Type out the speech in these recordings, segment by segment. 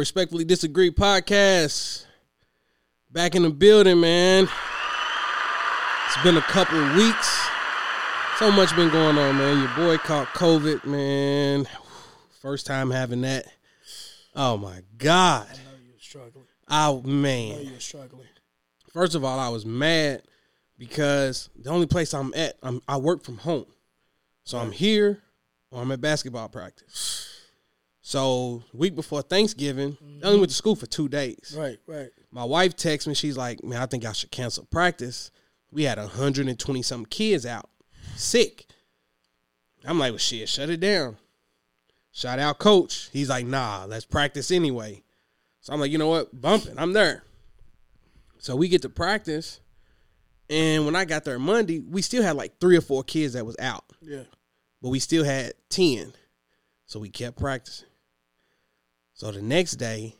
Respectfully disagree podcast. Back in the building, man. It's been a couple of weeks. So much been going on, man. Your boy caught COVID, man. First time having that. Oh my God. I know you're struggling. Oh I know man. you're struggling. First of all, I was mad because the only place I'm at, I'm, I work from home. So I'm here or I'm at basketball practice. So week before Thanksgiving, I only went to school for two days. Right, right. My wife texts me, she's like, Man, I think I should cancel practice. We had 120 some kids out sick. I'm like, well shit, shut it down. Shout out coach. He's like, nah, let's practice anyway. So I'm like, you know what? Bumping. I'm there. So we get to practice. And when I got there Monday, we still had like three or four kids that was out. Yeah. But we still had 10. So we kept practicing. So the next day,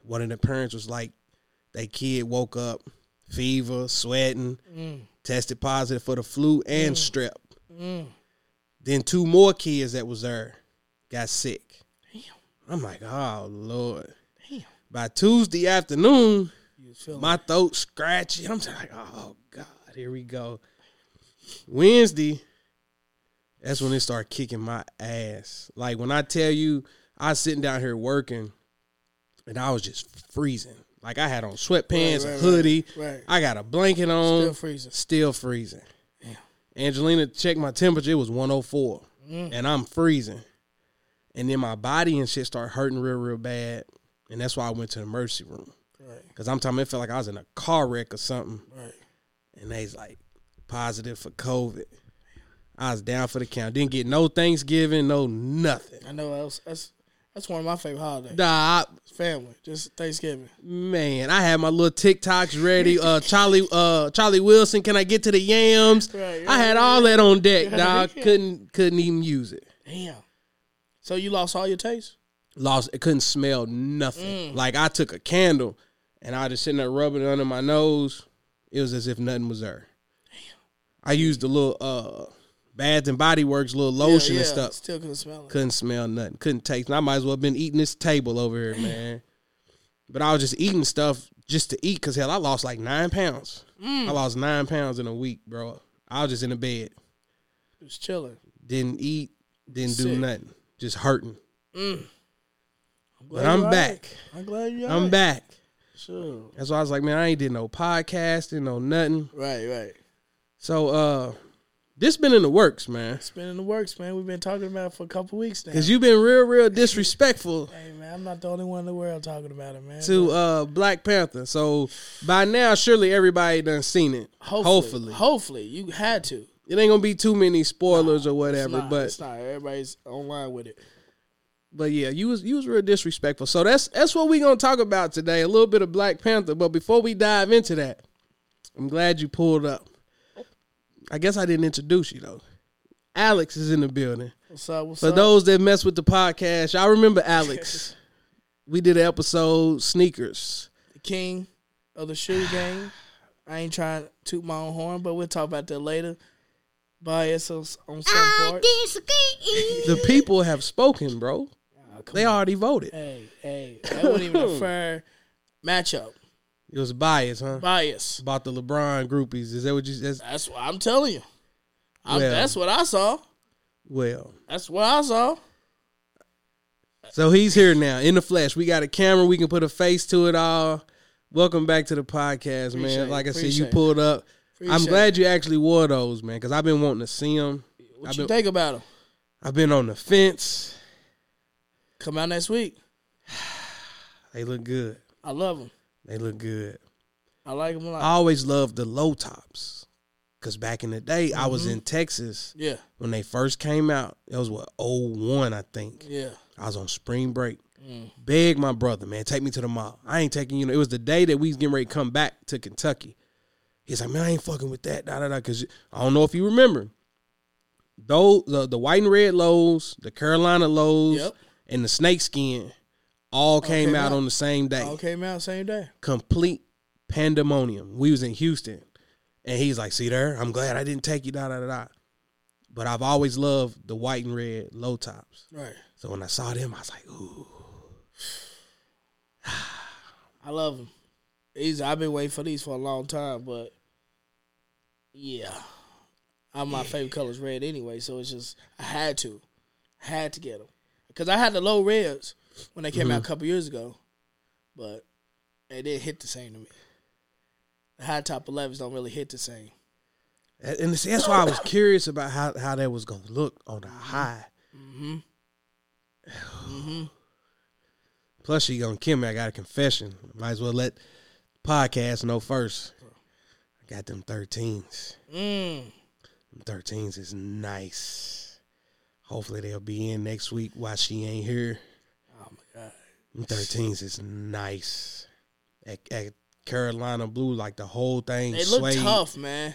one of the parents was like, they kid woke up, fever, sweating, Mm, tested positive for the flu and strep. mm. Then two more kids that was there got sick. Damn. I'm like, oh Lord. Damn. By Tuesday afternoon, You was feeling my throat scratchy. I'm just like, oh God, here we go. Wednesday, that's when it started kicking my ass. Like when I tell you, I was sitting down here working, and I was just freezing. Like I had on sweatpants, Right, a hoodie. right. I got a blanket on. Still freezing. Still freezing. Damn. Angelina checked my temperature. It was 104. Mm. And I'm freezing. And then my body and shit started hurting real, real bad. And that's why I went to the emergency room. Right, Because I'm talking, it felt like I was in a car wreck or something. right. And they's like, positive for COVID. I was down for the count. Didn't get no Thanksgiving, no nothing. I know that's that's one of my favorite holidays. Nah, I- Family, just Thanksgiving. man, I had my little TikToks ready. Uh, Charlie, uh, Charlie Wilson, can I get to the yams? Right, I had right, all that on deck, dog. Couldn't, couldn't even use it. Damn. So you lost all your taste? lost it couldn't smell nothing. Mm. Like I took a candle and I just sitting there rubbing it under my nose. It was as if nothing was there. Damn. I used the little uh Bath and Body Works little lotion yeah, and stuff. Still couldn't smell it. Couldn't smell nothing. Couldn't taste. I might as well have been eating this table over here, man. But I was just eating stuff just to eat because hell, I lost like nine pounds. Mm. I lost nine pounds in a week, bro. I was just in the bed. Just chilling. Didn't eat, didn't do nothing. Just hurting. Mm. I'm But I'm you back. right. I'm glad you. I'm back. Sure. That's why I was like, man, I ain't did no podcasting, no nothing. Right, right. So uh this been in the works, man. It's been in the works, man. We've been talking about it for a couple weeks now. Cause you've been real, real disrespectful hey, man, I'm not the only one in the world talking about it, man. to uh Black Panther. So by now, surely everybody done seen it. hopefully, hopefully. hopefully, you had to. It ain't gonna be too many spoilers or It's whatever, not, but it's not. Everybody's online with it. but yeah, you was you was real disrespectful. So that's that's what we're gonna talk about today. A little bit of Black Panther. But before we dive into that, I'm glad you pulled up. I guess I didn't introduce you though. Alex is in the building. What's up? What's For up? those that mess with the podcast, y'all remember Alex. we did an episode sneakers. the king of the shoe game. I ain't trying to toot my own horn, but we'll talk about that later. Bias on, on some parts. The people have spoken, bro. Ah, come They on. already voted. Hey, hey, that wasn't even a fair matchup. It was bias, huh? Bias. About the LeBron groupies. Is that what you said? That's what I'm telling you. I'm, Well. that's what I saw. Well, That's what I saw. so he's here now in the flesh. We got a camera. We can put a face to it all. Welcome back to the podcast, Appreciate man. Like I said, you pulled up. I'm glad you actually wore those, man, because I've been wanting to see them. What I've you been- think about them? I've been on the fence. Come out next week. They look good. I love him. They look good. I like them a lot. I always loved the low tops. Cause back in the day, I was Mhm. in Texas yeah, when they first came out. It was what 01, I think. yeah. I was on spring break. Mm. Beg my brother, man, take me to the mall. I ain't taking you. Know, it was the day that we was getting ready to come back to Kentucky. He's like, man, I ain't fucking with that. Da da da. Cause I don't know if you remember, those the, the white and red lows, the Carolina lows, Yep. and the snake skin, all came came out out. on the same day. All came out same day. complete pandemonium. We was in Houston, and he's like, "See there, I'm glad I didn't take you." Da da da da. But I've always loved the white and red low tops. Right. So when I saw them, I was like, "Ooh." I love them. These I've been waiting for these for a long time, but yeah, I'm my favorite color is red anyway. So it's just I had to, had to get them because I had the low reds when they came out a couple years ago, but they didn't hit the same to me. The high top 11s don't really hit the same. And that's why I was curious about how, how that was gonna look on the high. Mm-hmm. mm-hmm. Plus, she gonna kill me. I got a confession. Might as well let podcast know first. I got them thirteens. Mm. Them thirteens is nice. Hopefully they'll be in next week while she ain't here. Oh my god. Them thirteens is nice. At, at Carolina Blue, like the whole thing. They look suede. tough, man.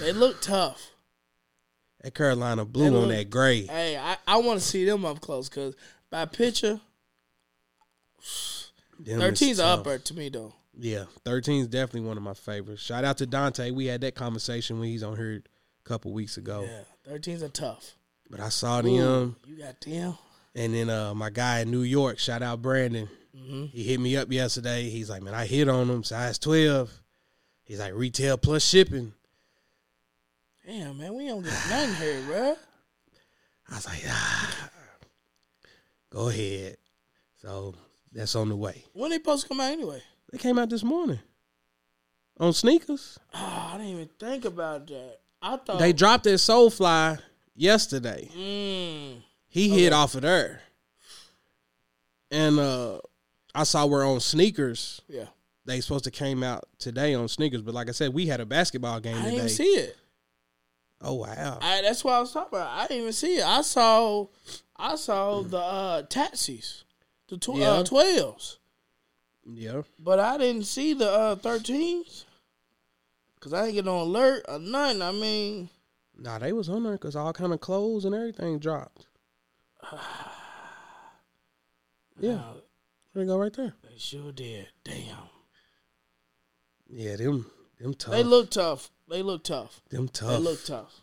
They look tough. At Carolina Blue They on that gray. Hey, I, I want to see them up close because by picture, Them 13's a tough. upper to me though. Yeah, 13 is definitely one of my favorites. Shout out to Dante. We had that conversation when he's on here a couple weeks ago. Yeah, 13's are tough. But I saw them, you got them. And then uh, my guy in New York, shout out Brandon. Mm-hmm. He hit me up yesterday. He's like, man, I hit on him, size 12. He's like, retail plus shipping. Damn, man, we don't get nothing here, bro. I was like, ah, go ahead. So that's on the way. When they supposed to come out anyway? They came out this morning on sneakers. Oh, I didn't even think about that. I thought They dropped that Soulfly yesterday. Mm, He hit off of there. And uh I saw we're on sneakers. yeah, They supposed to came out today on sneakers, but like I said, we had a basketball game today. I didn't see it. oh wow. I, that's what I was talking about. I didn't even see it. I saw, I saw the uh, taxis, the tw- Yeah. uh, twelves, yeah. but I didn't see the uh, thirteens. Cause I didn't get no alert or nothing. I mean, Nah, they was on there because all kind of clothes and everything dropped. Yeah. uh, There you go right there. they sure did. Damn, Yeah, them them tough. they look tough. They look tough. them tough. They look tough.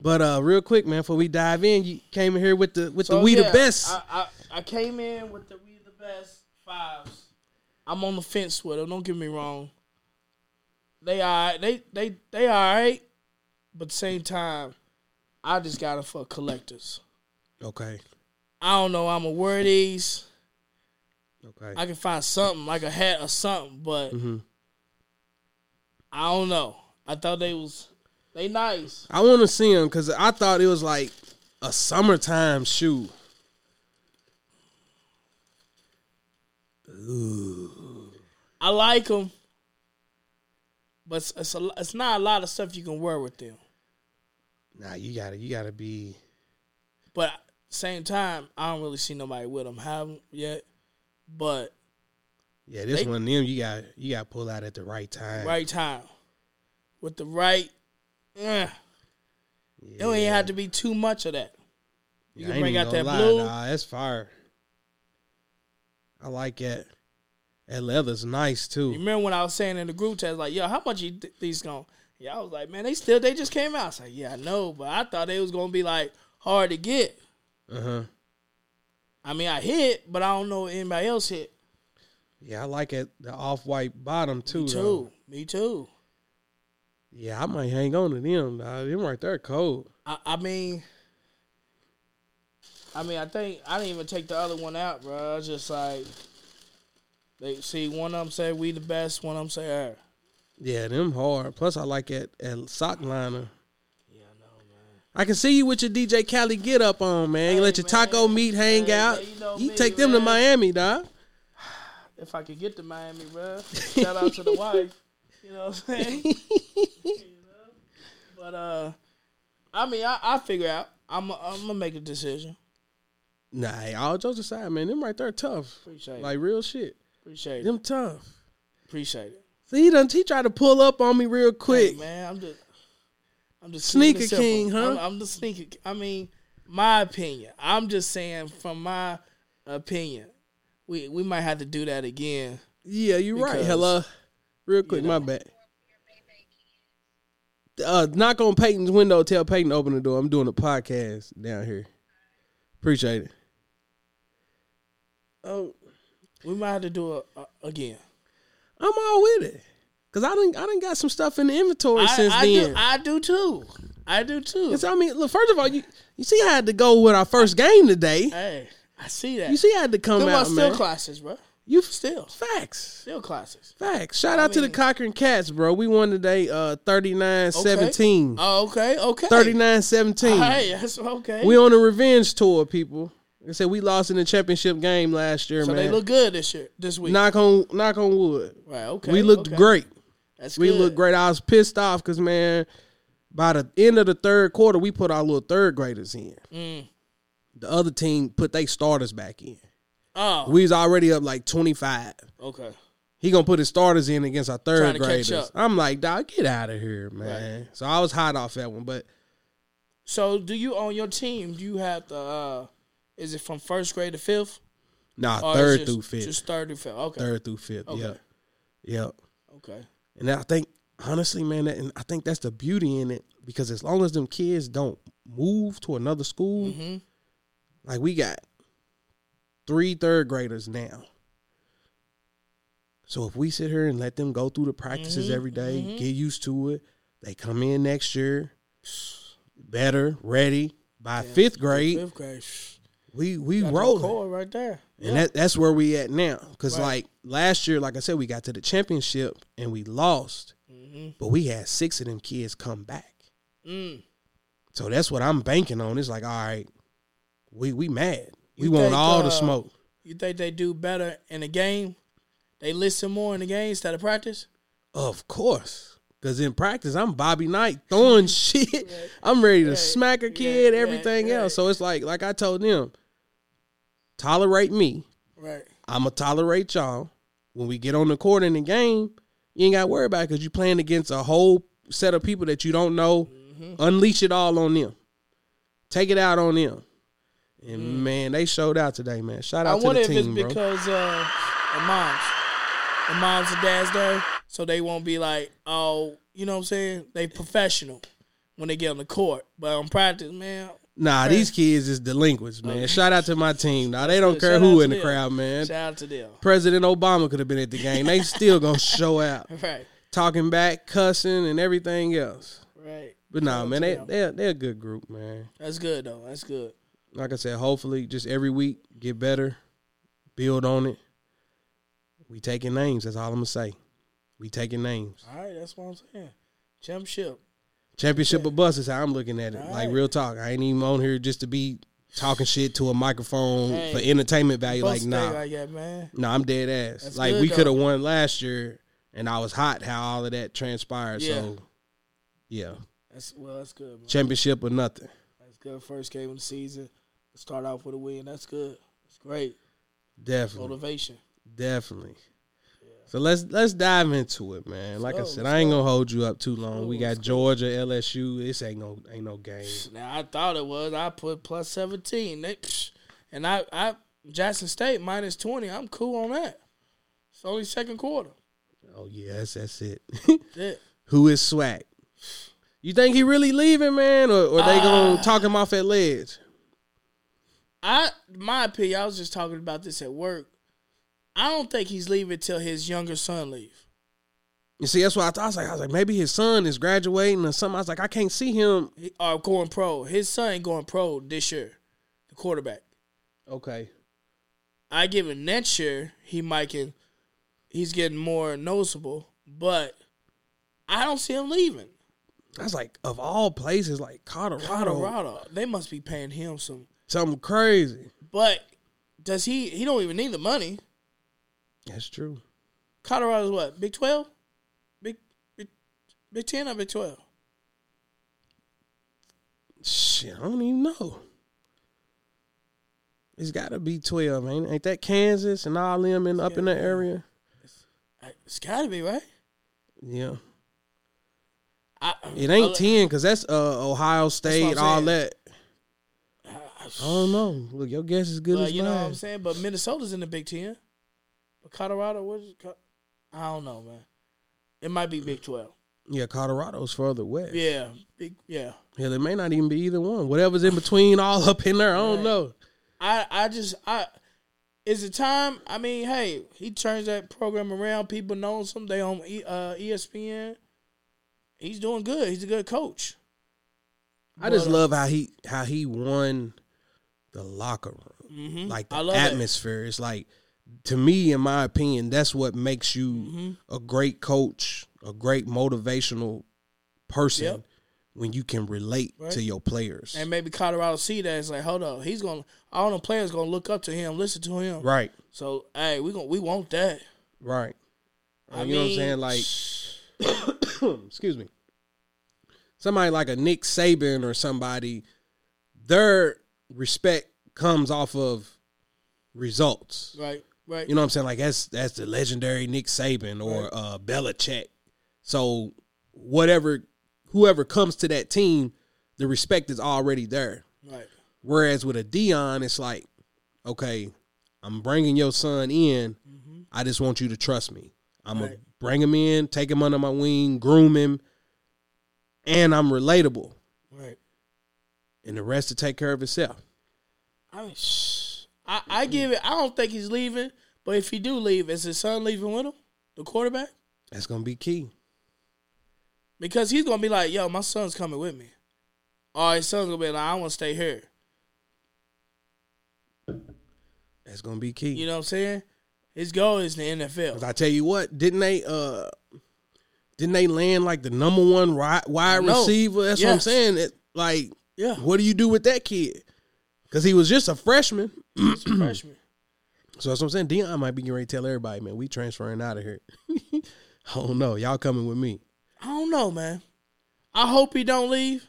But uh real quick, man, before we dive in, you came in here with the with the we yeah, the best. I, I I came in with the we the best fives. I'm on the fence with them. Don't get me wrong. They are they they they all right, but at the same time, I just got them for collectors. Okay. I don't know. I'm a wear these. Okay. I can find something like a hat or something, but hmm I don't know. I thought they was they nice. I want to see them because I thought it was like a summertime shoe. Ooh. I like them, but it's it's, a, it's not a lot of stuff you can wear with them. Nah, you gotta you gotta be But same time, I don't really see nobody with them have 'em yet. But yeah. This They- one them you got you got pull out at the right time. right time, with the right, eh, Yeah. it don't even have to be too much of that. You I can bring out that lie, blue. Nah, that's fire. I like it. That leather's nice too. You remember when I was saying in the group chat, like, yo, how much you th- these going? Yeah, I was like, man, they still they just came out. I was like, yeah, I know, but I thought they was gonna be like hard to get. Uh huh. I mean, I hit, but I don't know anybody else hit. Yeah, I like it. The off white bottom too. Me though. too. Me too. Yeah, I might hang on to them. Nah, them right there cold. I, I mean, I mean, I think I didn't even take the other one out, bro. I was just like, they see one of them say we the best, one of them say her. Yeah, them hard. Plus, I like it at sock liner. Yeah, I know, man. I can see you with your DJ Khaled get up on, man. You Hey, let your taco meat hang Hey, out. man, you know you me, take them to. Miami, dog. If I could get to Miami, bro. Shout out to the wife. You know what I'm saying? You know? But uh, I mean, I, I figure out. I'm I'm gonna make a decision. Nah, all jokes aside, man, them right there tough. Appreciate it. Like real shit. Appreciate it. Them tough. Appreciate it. See, he done he tried to pull up on me real quick. Hey, man, I'm just, I'm just Sneaker keeping it simple. king, huh? I'm, I'm the sneaker. I mean, my opinion. I'm just saying from my opinion. We we might have to do that again. Yeah, you're right. Hello. Real quick, you my know. bad. Uh, knock on Peyton's window. Tell Peyton to open the door. I'm doing a podcast down here. Appreciate it. Oh, We might have to do it uh, again. I'm all with it. Cause I didn't I didn't got some stuff in the inventory I, since I then. do. I do too. I do too. It's- I mean, look, first of all, you you see, I had to go with our first game today. hey, I see that. You see, I had to come Them out, still man. classes, bro. you Still, facts, still classes. facts. Shout out to the mean- Cochran Cats, bro. We won today, uh, 39-17. Oh, okay, okay. 39-17. Hey, that's okay. We on a revenge tour, people. I said we lost in the championship game last year, so man. they look good this year, this week. knock on knock on wood. right. Okay. we looked okay. great. That's We good. looked great. I was pissed off because man, by the end of the third quarter, we put our little third graders in. Mm. The other team put their starters back in. Oh, We was already up like twenty five. okay. He gonna put his starters in against our third graders. I'm like, dog, get out of here, man. So I was hot off that one, but So, do you on your team? Do you have the? uh Is it from first grade to fifth? nah, Or third it's through fifth, Just third through fifth. Okay. third through fifth. Okay. Yep, yep. Okay. And I think honestly, man, that, and I think that's the beauty in it because as long as them kids don't move to another school, hmm like we got three third graders now. So if we sit here and let them go through the practices Mhm, every day, mhm. get used to it, they come in next year better, ready. By fifth grade, Fifth grade. We we rolling. right there. And that, that's where we at now. Because Right. like last year, like I said, we got to the championship and we lost, hmm but we had six of them kids come back. Mm. So that's what I'm banking on. It's like, all right, we we mad. We You want think, all the uh, smoke. You think they do better in the game? They listen more in the game instead of practice. Of course. Cause in practice, I'm Bobby Knight throwing shit. I'm ready to Right. smack a kid, right, everything right. else. So it's like, like I told them, tolerate me. Right. I'ma tolerate y'all. When we get on the court in the game, you ain't got to worry about it because you're playing against a whole set of people that you don't know. Mm-hmm. Unleash it all on them. Take it out on them. And man, they showed out today, man. Shout Mm. I out to wonder the if it's team, bro. because uh, the moms, the moms and dads there, so they won't be like, oh, you know what I'm saying? They professional when they get on the court, but on practice, man. Nah, these kids is delinquents, man. Oh. Shout out to my team. Nah, they don't care Shout who in the them. crowd, man. Shout out to them. President Obama could have been at the game. They still gonna show out, Right. talking back, cussing, and everything else. Right. But nah, man, they they're they're a good group, man. That's good though. That's good. Like I said, hopefully, just every week get better, build on it. We taking names. That's all I'm gonna say. We taking names. All right, that's what I'm saying. Championship. Championship of bus is how I'm looking at it. All like right. real talk. I ain't even on here just to be talking shit to a microphone Hey. for entertainment value. Like nah, like that, man. no, I'm dead ass. That's like good, we could have won last year, and I was hot how all of that transpired. Yeah. So, yeah, That's well, that's good, man. championship or nothing. That's good. First game of the season. Start off with a win. That's good. It's great. Definitely, Motivation. definitely. So let's let's dive into it, man. Like I said, I ain't gonna hold you up too long. We got. Georgia, LSU. This ain't no ain't no game. Now I thought it was. I put plus seventeen. And I, I Jackson State minus twenty. I'm cool on that. It's only second quarter. Oh yeah, that's that's it. Yeah. Who is Swag? You think he really leaving, man, or, or they gonna Ah. talk him off at ledge? I my opinion. I was just talking about this at work. I don't think he's leaving till his younger son leave. You see, that's why I thought. I was like, I was like, maybe his son is graduating or something. I was like, I can't see him. He, or going pro. His son ain't going pro this year. The quarterback. Okay. I give him next year. He might can. He's getting more noticeable, but I don't see him leaving. I was like, of all places, like Colorado, Colorado. They must be paying him some. something crazy. But does he? He don't even need the money. That's true. Colorado's what? Big Twelve? Big Big, Big Ten or Big Twelve? Shit, I don't even know. It's got to be twelve, ain't it? Ain't that Kansas and all them in up in the area? It's got to be right. Yeah, I, it ain't I- ten because that's uh Ohio State, I'm all that. I- I don't know. Look, your guess is good as you know what I'm saying? But Minnesota's in the Big Ten. But Colorado, was I don't know, man. It might be Big Twelve. Yeah, Colorado's further west. Yeah, big. Yeah. Hell, it may not even be either one. Whatever's in between, all up in there. I don't Right. know. I I just I is it time? I mean, hey, he turns that program around. People know him. They on E- uh, ESPN. He's doing good. He's a good coach. I just But, uh, love how he how he won the locker room, Mhm. like the love that. atmosphere. It's like to me, in my opinion, that's what makes you Mhm. a great coach, a great motivational person Yep. when you can relate Right. to your players. And maybe Colorado see that it's like, hold up, he's gonna all the players gonna look up to him, listen to him. right, So hey, we gonna we want that. right. I you know what I'm saying? Like, excuse me, somebody like a Nick Saban or somebody, their respect comes off of results. right, right. You know what I'm saying? Like that's that's the legendary Nick Saban or Right. uh, Belichick. So whatever, whoever comes to that team, the respect is already there. right. Whereas with a Deion, it's like, okay, I'm bringing your son in. Mhm. I just want you to trust me. I'm gonna bring him in, take him under my wing, groom him, and I'm relatable. Right. And the rest to take care of itself. I mean, shh. I, I give it. I don't think he's leaving. But if he do leave, is his son leaving with him, the quarterback? That's gonna be key. Because he's gonna be like, "Yo, my son's coming with me," or his son's gonna be like, "I want to stay here." That's gonna be key. You know what I'm saying? His goal is the NFL. I tell you what, didn't they uh didn't they land like the number one wide receiver? That's what I'm saying. It, like, Yeah, what do you do with that kid? Because he was just a freshman. a freshman. So that's what I'm saying. Deion might be getting ready to tell everybody, man, we transferring out of here. I don't know. Y'all coming with me. I don't know, man. I hope he don't leave,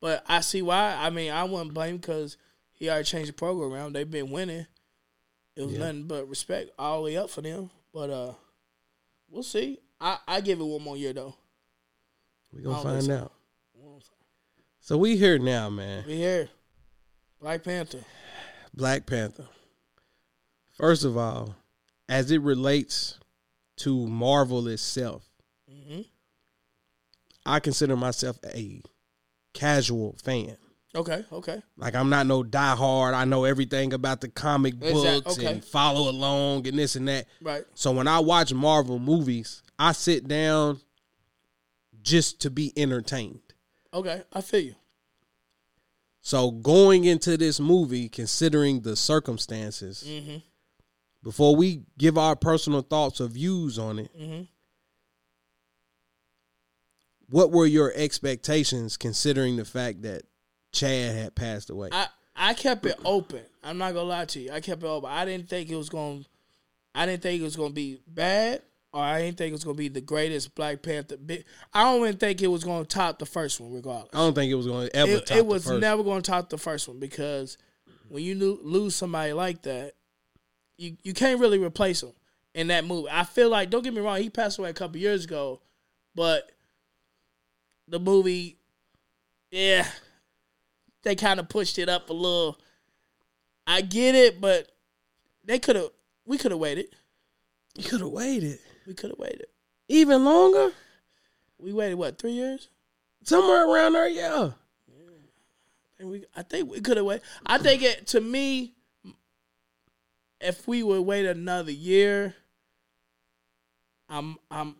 but I see why. I mean, I wouldn't blame because he already changed the program around. They've been winning. It was Yeah. nothing but respect all the way up for them. But uh, we'll see. I I give it one more year though. we gonna find out. So we here now, man. We here, Black Panther. Black Panther. First of all, as it relates to Marvel itself, hmm I consider myself a casual fan. Okay, okay. Like I'm not no diehard. I know everything about the comic books okay. and follow along and this and that. Right. So when I watch Marvel movies, I sit down just to be entertained. Okay, I feel you. So going into this movie, considering the circumstances, Mm-hmm. before we give our personal thoughts or views on it, Mm-hmm. what were your expectations considering the fact that Chad had passed away? I I kept it open. I'm not gonna lie to you. I kept it open. I didn't think it was going. to I didn't think it was gonna be bad, or I didn't think it was gonna be the greatest Black Panther. I don't even think it was gonna top the first one, regardless. I don't think it was going to ever It, it was never gonna top the first one because when you lose somebody like that, you you can't really replace him in that movie. I feel like don't get me wrong, he passed away a couple years ago, but the movie, yeah, they kind of pushed it up a little. I get it, but they could have. We could have waited. you could have waited We could have waited. even longer, We waited what three years? somewhere around there. Yeah, And we, I think we could have waited. I think it to me, if we would wait another year, I'm I'm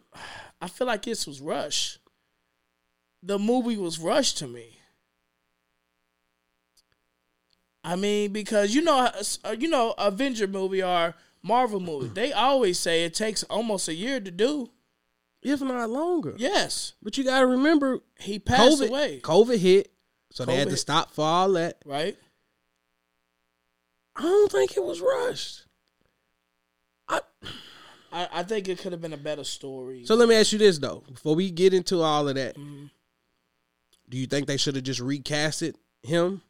I feel like this was rushed. The movie was rushed to me. I mean, because you know, uh, you know, Avenger movie or Marvel movie, they always say it takes almost a year to do. if not longer. Yes, But you got to remember, he passed COVID, away, COVID hit, so they had to COVID. stop for all that. right? I don't think it was rushed. I, I, I think it could have been a better story. so let me ask you this though, before we get into all of that, Mhm. do you think they should have just recast it him?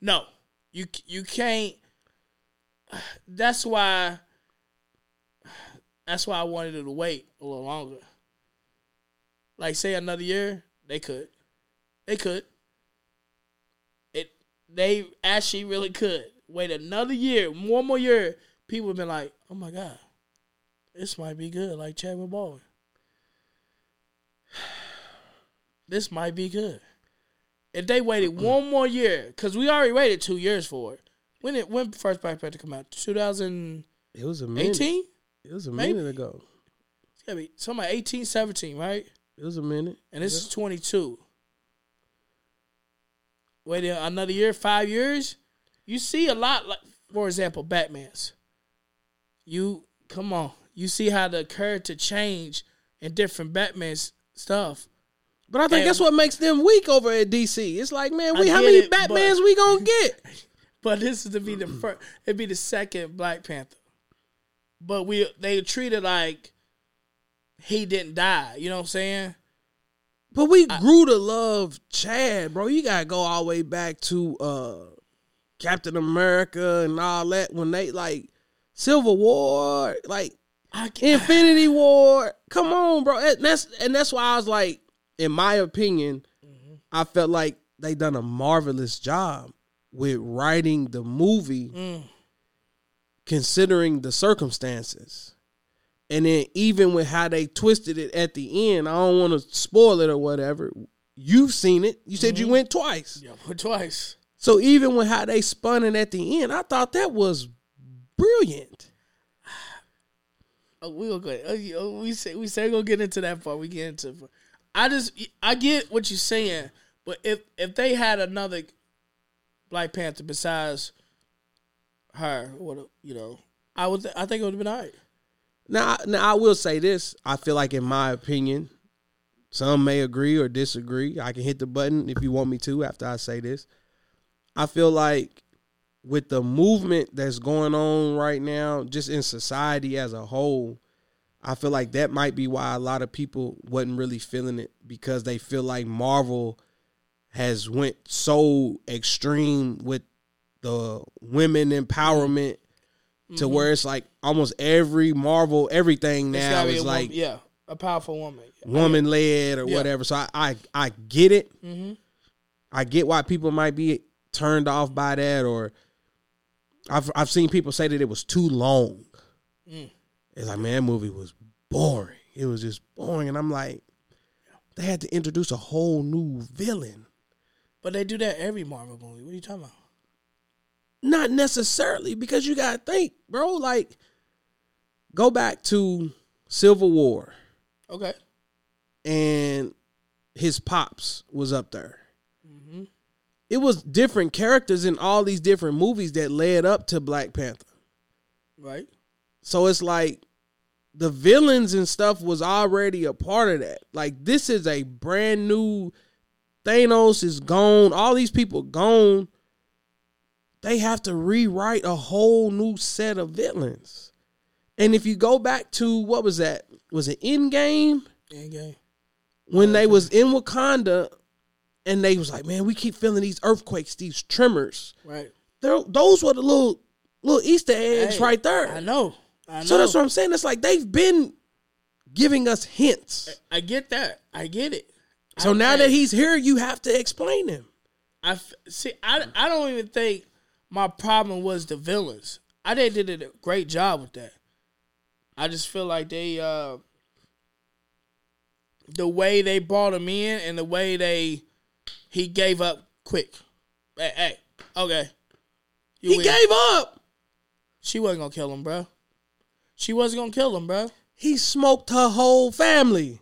No, you you can't. That's why. That's why I wanted to wait a little longer. Like say another year, they could, they could. It they actually really could wait another year, one more year. People have been like, "Oh my god, this might be good." Like Chadwick Boseman, this might be good. If they waited one more year, because we already waited two years for it. When it when first Black Panther come out? 2000 It was a minute. It's It was a Maybe. minute ago. gotta be like 18, 17, right? It was a minute. And this is 22. Wait a- another year, five years. You see a lot, like for example, Batman's. You come on, you see how the character change in different Batman's stuff. But I think And- that's what makes them weak over at DC. It's like, man, I we how get many it, but- Batmans we gonna get? But this is to be the first. It'd be the second Black Panther. But we they treat it like he didn't die. You know what I'm saying? But we grew to love Chad, bro. You gotta go all the way back to uh Captain America and all that when they like Civil War, like I. Infinity War. Come on, bro. And that's and that's why I was like, in my opinion, I felt like they done a marvelous job with writing the movie, Mm. considering the circumstances. And then even with how they twisted it at the end, I don't want to spoil it or whatever. You've seen it. You said you mm-hmm. went twice. Yeah, but twice. So even with how they spun it at the end, I thought that was brilliant. Oh, we go. oh, we say we say we're gonna get into that part. We get into. I just I get what you're saying, but if if they had another Black Panther besides her, what you know, I would I think it would have been alright. Now, now I will say this. I feel like, in my opinion, some may agree or disagree. I can hit the button if you want me to after I say this. I feel like with the movement that's going on right now, just in society as a whole, I feel like that might be why a lot of people wasn't really feeling it because they feel like Marvel has went so extreme with the women empowerment to where it's like almost every Marvel everything now is like woman, yeah, a powerful woman. woman led or Yeah. whatever. So I, I I get it. Mm-hmm. I get why people might be turned off by that, or I've I've seen people say that it was too long. Mm. It's like man, that movie was boring. It was just boring, and I'm like, they had to introduce a whole new villain. But they do that every Marvel movie. What are you talking about? Not necessarily because you gotta think, bro. Like, go back to Civil War. Okay. and his pops was up there. Mm-hmm. It was different characters in all these different movies that led up to Black Panther. Right. So it's like the villains and stuff was already a part of that. Like this is a brand new Thanos is gone, all these people gone. They have to rewrite a whole new set of villains. And if you go back to what was that? Was it Endgame? Endgame. when they was in Wakanda and they was like, man, we keep feeling these earthquakes, these tremors. Right. They're, those were the little little Easter eggs Hey, right there. I know. I know. So that's what I'm saying. It's like they've been giving us hints. I get that. I get it. So now I- that he's here, you have to explain him. I see. I I don't even think my problem was the villains. I they did a great job with that. I just feel like they uh the way they brought him in and the way they he gave up quick. Hey, hey okay. You He win. gave up. She wasn't gonna kill him, bro. She wasn't gonna kill him, bro. He smoked her whole family.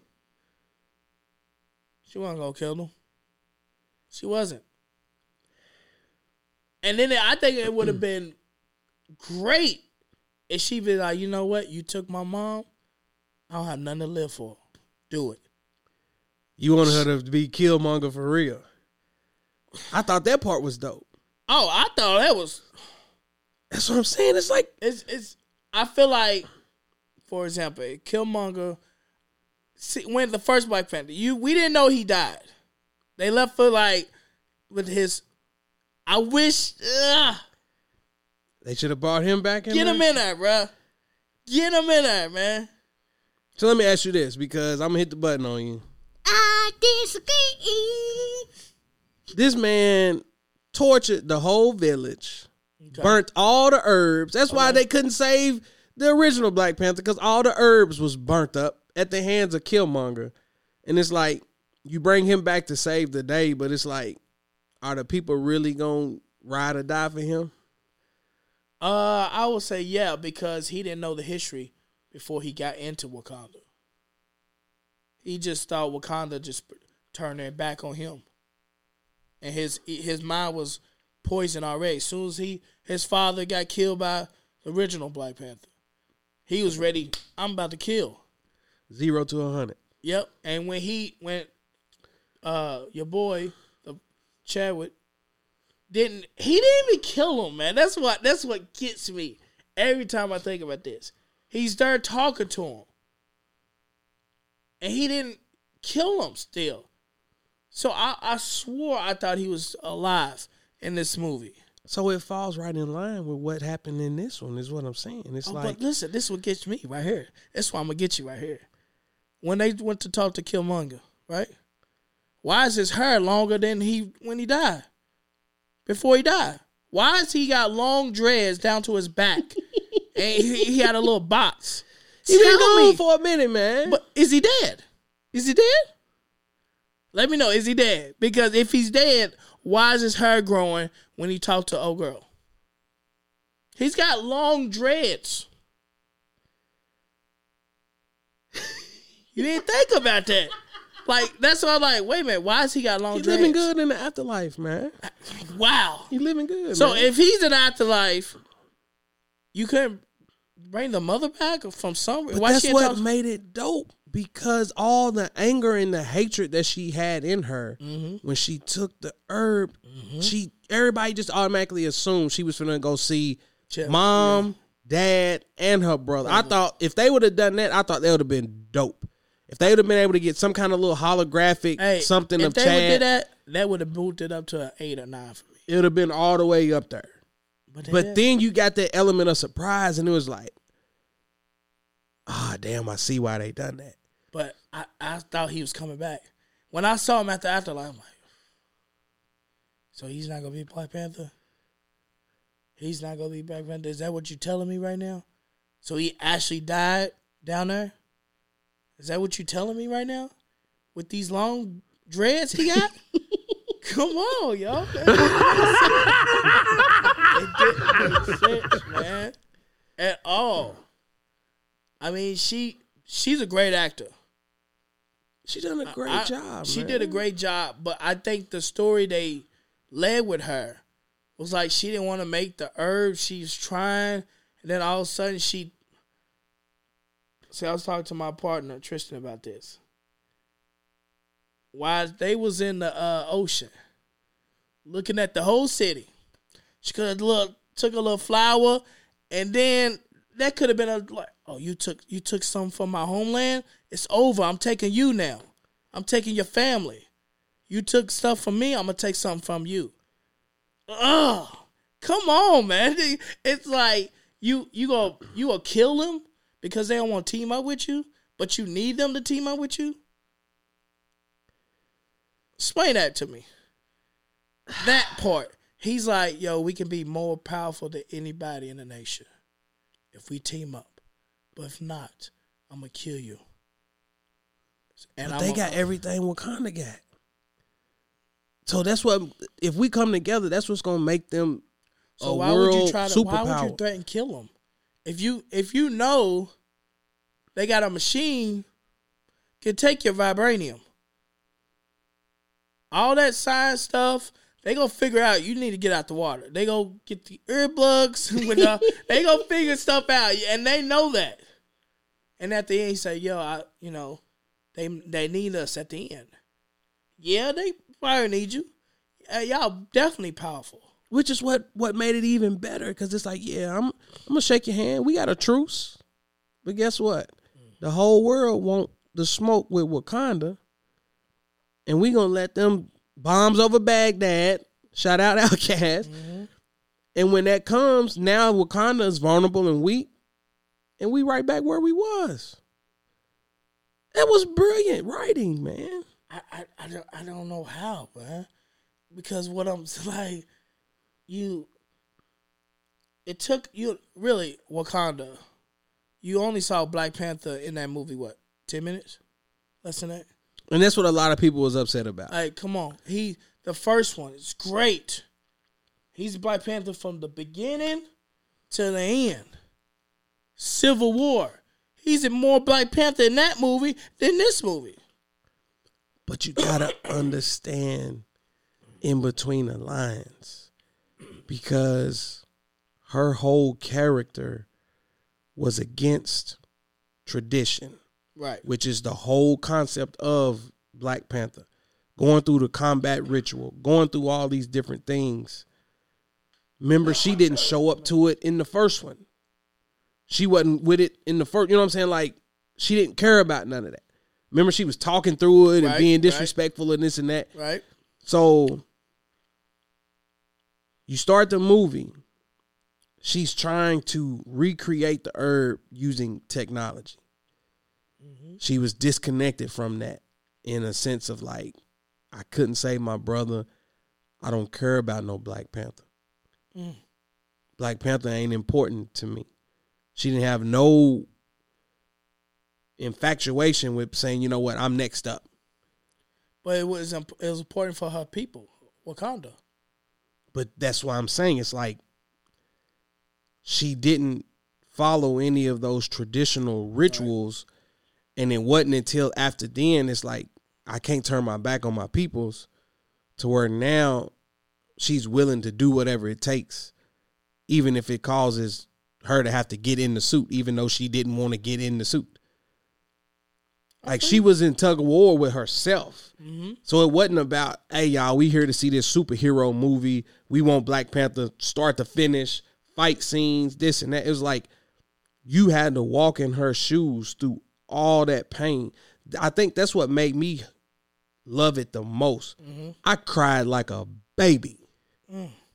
She wasn't gonna kill him. She wasn't. And then I think it would have been great if she be like, you know what, you took my mom. I don't have nothing to live for. Do it. You want her to be Killmonger for real. I thought that part was dope. Oh, I thought that was That's what I'm saying. It's like it's it's. I feel like, for example, Killmonger. See, when the first Black Panther, you we didn't know he died. They left for like with his. I wish. Ugh, they should have brought him back in. Get there. him in there, bro. Get him in there, man. So let me ask you this because I'm gonna hit the button on you. I disagree. This man tortured the whole village, Okay. burnt all the herbs. That's why they couldn't save the original Black Panther because all the herbs was burnt up at the hands of Killmonger. And it's like you bring him back to save the day, but it's like, are the people really gonna ride or die for him? Uh, I would say yeah because he didn't know the history before he got into Wakanda. He just thought Wakanda just turned their back on him, and his his mind was poisoned already. As soon as he his father got killed by the original Black Panther, he was ready. I'm about to kill. Zero to a hundred. Yep. And when he went, uh your boy the Chadwick didn't he didn't even kill him, man. That's what that's what gets me every time I think about this. He's there talking to him. And he didn't kill him still. So I, I swore I thought he was alive in this movie. So it falls right in line with what happened in this one, is what I'm saying. It's Oh, like listen, this is what gets me right here. That's why I'm gonna get you right here. When they went to talk to Killmonger, right? Why is his hair longer than he when he died? Before he died, why is he got long dreads down to his back, and he, he had a little box? he been gone for a minute, man. but is he dead? Is he dead? Let me know. Is he dead? Because if he's dead, why is his hair growing when he talked to old girl? He's got long dreads. You didn't think about that. Like that's why I'm like, wait a minute, why has he got long He's dreads? living good in the afterlife, man. Wow. He living good. So man. if he's in afterlife, you couldn't bring the mother back from somewhere. But Why that's what talk- made it dope because all the anger and the hatred that she had in her Mm-hmm. when she took the herb, she everybody just automatically assumed she was gonna go see Check. mom, dad, and her brother. I thought if they would have done that, I thought that would have been dope. If they would have been able to get some kind of little holographic Hey, something if of they Chad, did that, that would have moved it up to an eight or nine for me. it would have been all the way up there. But, But then you got that element of surprise, and it was like, ah, damn, I see why they done that. but I, I thought he was coming back. When I saw him at the afterlife, I'm like, so he's not gonna be Black Panther. He's not gonna be Black Panther. Is that what you're telling me right now? So he actually died down there. Is that what you're telling me right now? With these long dreads he got? Come on, yo. it didn't make sense, man. At all. I mean, she she's a great actor. She done a great I- job. She man. did a great job, but I think the story they led with her was like she didn't want to make the herb. She's trying, and then all of a sudden she. See, I was talking to my partner Tristan about this. While they was in the uh, ocean, looking at the whole city, she could have look took a little flower, and then that could have been a like, oh, you took you took some from my homeland. It's over. I'm taking you now. I'm taking your family. You took stuff from me. I'm gonna take something from you. Ugh, come on, man. It's like you you go you gonna kill them because they don't want to team up with you, but you need them to team up with you. Explain that to me. That part. He's like, yo, we can be more powerful than anybody in the nation if we team up. But if not, I'm gonna kill you. And But they got everything Wakanda got. So that's what if we come together, that's what's gonna make them So a why world would you try to? Why would you threaten kill them? If you if you know they got a machine can take your vibranium, all that science stuff, they gonna figure out. You need to get out the water. They gonna get the earplugs. with the, they gonna figure stuff out, and they know that. And at the end, he say, "Yo, I, you know, they they need us at the end. Yeah, they probably need you. Uh, y'all definitely powerful." Which is what what made it even better because it's like, yeah, I'm I'm gonna shake your hand. We got a truce, but guess what? The whole world want the smoke with Wakanda, and we gonna let them bombs over Baghdad. Shout out OutKast. Mm-hmm. And when that comes, now Wakanda is vulnerable and weak, and we right back where we was. That was brilliant writing, man. I, I, I, don't, I don't know how, man. Because what I'm like, you, it took you really Wakanda. You only saw Black Panther in that movie. What ten minutes? Less than that. And that's what a lot of people was upset about. Like, come on. He the first one is great. He's Black Panther from the beginning to the end. Civil War. He's in more Black Panther in that movie than this movie. But you gotta understand in between the lines because her whole character was against tradition, Right. which is the whole concept of Black Panther. Going through the combat ritual, going through all these different things. Remember, she didn't show up to it in the first one. She wasn't with it in the first. You know what I'm saying? Like she didn't care about none of that. Remember, she was talking through it and Right, being right. disrespectful and this and that. Right. So you start the movie. She's trying to recreate the herb using technology. She was disconnected from that in a sense of like, I couldn't save my brother. I don't care about no Black Panther. Mm. Black Panther ain't important to me. She didn't have no infatuation with saying, you know what, I'm next up. But it was imp- it was important for her people, Wakanda. But that's why I'm saying it's like she didn't follow any of those traditional rituals. And it wasn't until after then it's like I can't turn my back on my peoples to where now she's willing to do whatever it takes, even if it causes her to have to get in the suit, even though she didn't want to get in the suit. Like she was in tug of war with herself. Mm-hmm. So it wasn't about, hey y'all, we here to see this superhero movie. We want Black Panther start to finish, fight scenes, this and that. It was like you had to walk in her shoes through all that pain. I think that's what made me love it the most. I cried like a baby.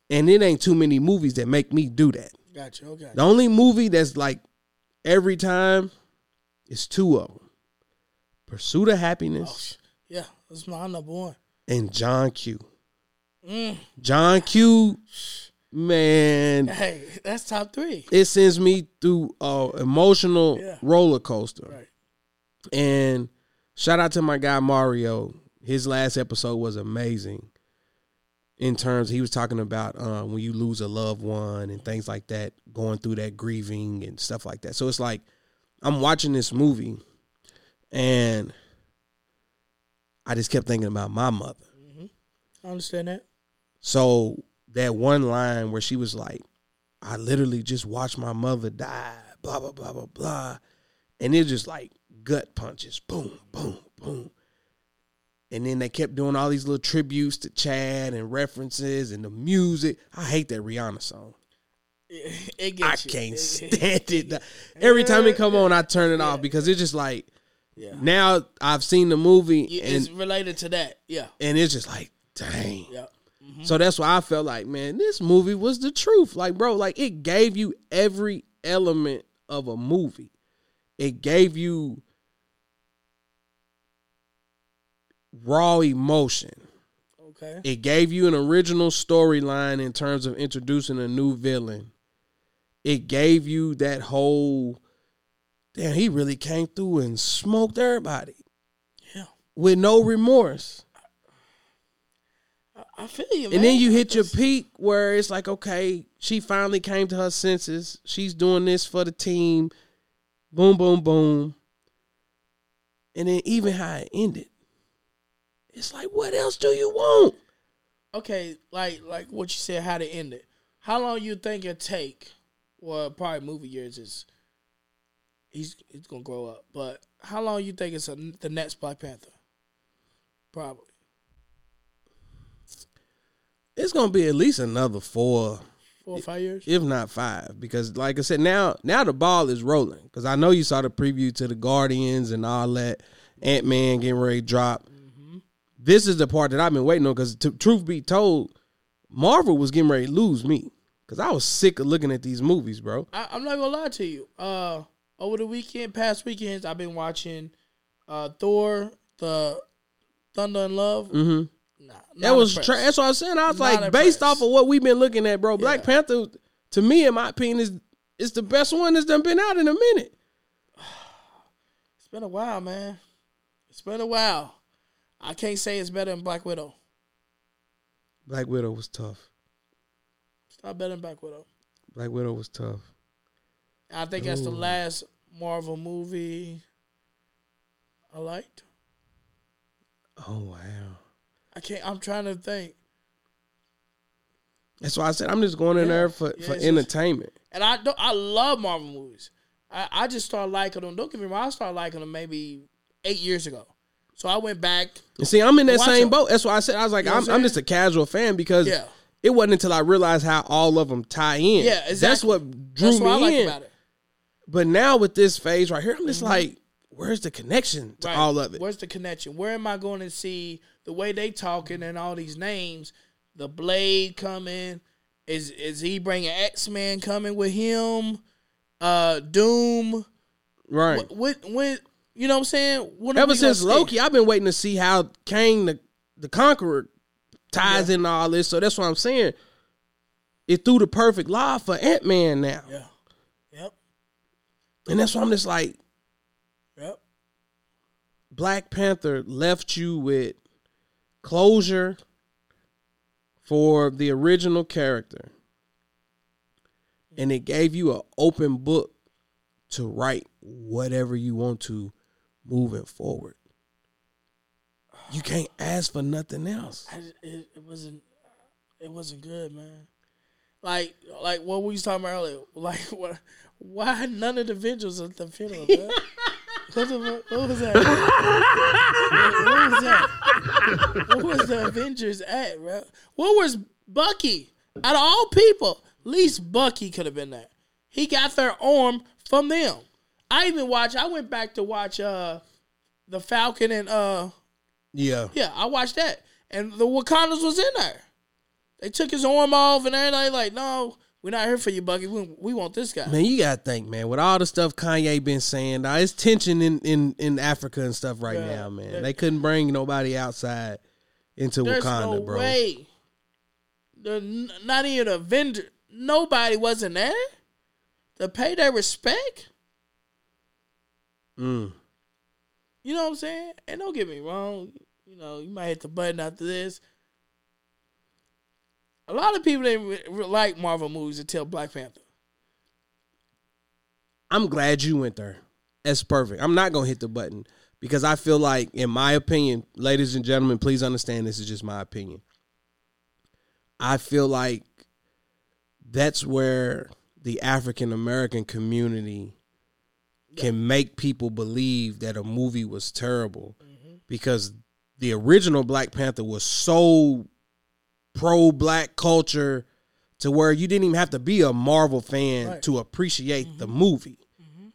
And it ain't too many movies that make me do that. Gotcha. Okay. The only movie that's like every time is two of them. Pursuit of Happiness Yeah, that's my number one. and John Q. Mm. John Q, man, Hey, that's top three. it sends me through a emotional Yeah. roller coaster. Right. And shout out to my guy Mario. His last episode was amazing. In terms, he was talking about uh, when you lose a loved one and things like that, going through that grieving and stuff like that. So it's like I'm watching this movie, and I just kept thinking about my mother. Mm-hmm. I understand that. So that one line where she was like, I literally just watched my mother die, blah, blah, blah, blah, blah. And it just like gut punches, boom, boom, boom. And then they kept doing all these little tributes to Chad and references and the music. I hate that Rihanna song. It, it I can't stand it. Every time it come on, I turn it off because it's just like Yeah. now I've seen the movie You- and it's related to that. Yeah. and it's just like, dang. Yeah. Mm-hmm. So that's why I felt like, man, this movie was the truth. Like, bro, like it gave you every element of a movie. It gave you raw emotion. Okay. It gave you an original storyline in terms of introducing a new villain. It gave you that whole damn, he really came through and smoked everybody Yeah. with no remorse. I, I feel you, man. And then you hit your peak where it's like, okay, she finally came to her senses. She's doing this for the team. Boom, boom, boom. And then even how it ended. It's like, what else do you want? Okay, like like what you said, how to end it. How long you think it take? Well, probably movie years is. He's he's gonna grow up, but how long you think it's a, the next Black Panther? Probably It's gonna be at least another four, four or five years. if not five. Because like I said, now now the ball is rolling. Because I know you saw the preview to the Guardians and all that. Ant Man getting ready to drop. This is the part that I've been waiting on. Because truth be told, Marvel was getting ready to lose me. Because I was sick of looking at these movies, bro. I, I'm not gonna lie to you. Uh, over the weekend, past weekends, I've been watching uh Thor, the Thunder and Love. Mm-hmm. Nah, That was tra- that's what I was saying. I was Not like, based off of what we've been looking at, bro. Black Yeah. Panther, to me, in my opinion, is is the best one that's done been out in a minute. It's been a while, man. It's been a while. I can't say it's better than Black Widow. Black Widow was tough. It's not better than Black Widow. Black Widow was tough. I think that's the last Marvel movie I liked. Oh wow. I can't. I'm trying to think. That's why I said I'm just going in Yeah. there for, Yeah, for it's just- entertainment. And I don't. I love Marvel movies. I, I just started liking them. Don't get me wrong. I started liking them maybe eight years ago. So I went back. And see, I'm in that same them. boat. That's why I said I was like, You know I'm, I'm just a casual fan because Yeah. it wasn't until I realized how all of them tie in. Yeah, exactly. That's what drew That's me what I like in. But now with this phase right here, I'm just like, where's the connection to Right. all of it? Where's the connection? Where am I going to see the way they talking and all these names? The Blade coming. Is is he bringing X Men coming with him? Uh, Doom. Right. What, when you know what I'm saying? When Ever since? Loki, I've been waiting to see how Kang the the Conqueror ties into all this. So that's what I'm saying. It threw the perfect lie for Ant Man now, Yeah. And that's why I'm just like Yep. Black Panther left you with closure for the original character, and it gave you an open book to write whatever you want to moving forward. You can't ask for nothing else. I, it, it wasn't it wasn't good, man. Like like what we was talking about earlier. Like what? Why none of the Avengers at the funeral? What, the, what was that? what, what was that? What was the Avengers at, bro? What was Bucky? Out of all people, least Bucky could have been there. He got their arm from them. I even watched. I went back to watch uh the Falcon and uh Yeah. yeah, I watched that. And the Wakandas was in there. They took his arm off and everything. Like, no, we're not here for you, Bucky. We, we want this guy. Man, you gotta think, man. With all the stuff Kanye been saying, now it's tension in, in, in Africa and stuff right Yeah. now, man. They couldn't bring nobody outside into There's Wakanda, no bro. way. The, not even a vendor. Nobody wasn't there to pay their respect. Mm. You know what I'm saying? And don't get me wrong. You know, you might hit the button after this. A lot of people didn't re- re- like Marvel movies until Black Panther. I'm glad you went there. That's perfect. I'm not gonna hit the button because I feel like, in my opinion, ladies and gentlemen, please understand this is just my opinion. I feel like that's where the African American community can make people believe that a movie was terrible mm-hmm. because the original Black Panther was so pro black culture to where you didn't even have to be a Marvel fan Right. to appreciate the mm-hmm. movie. Mm-hmm.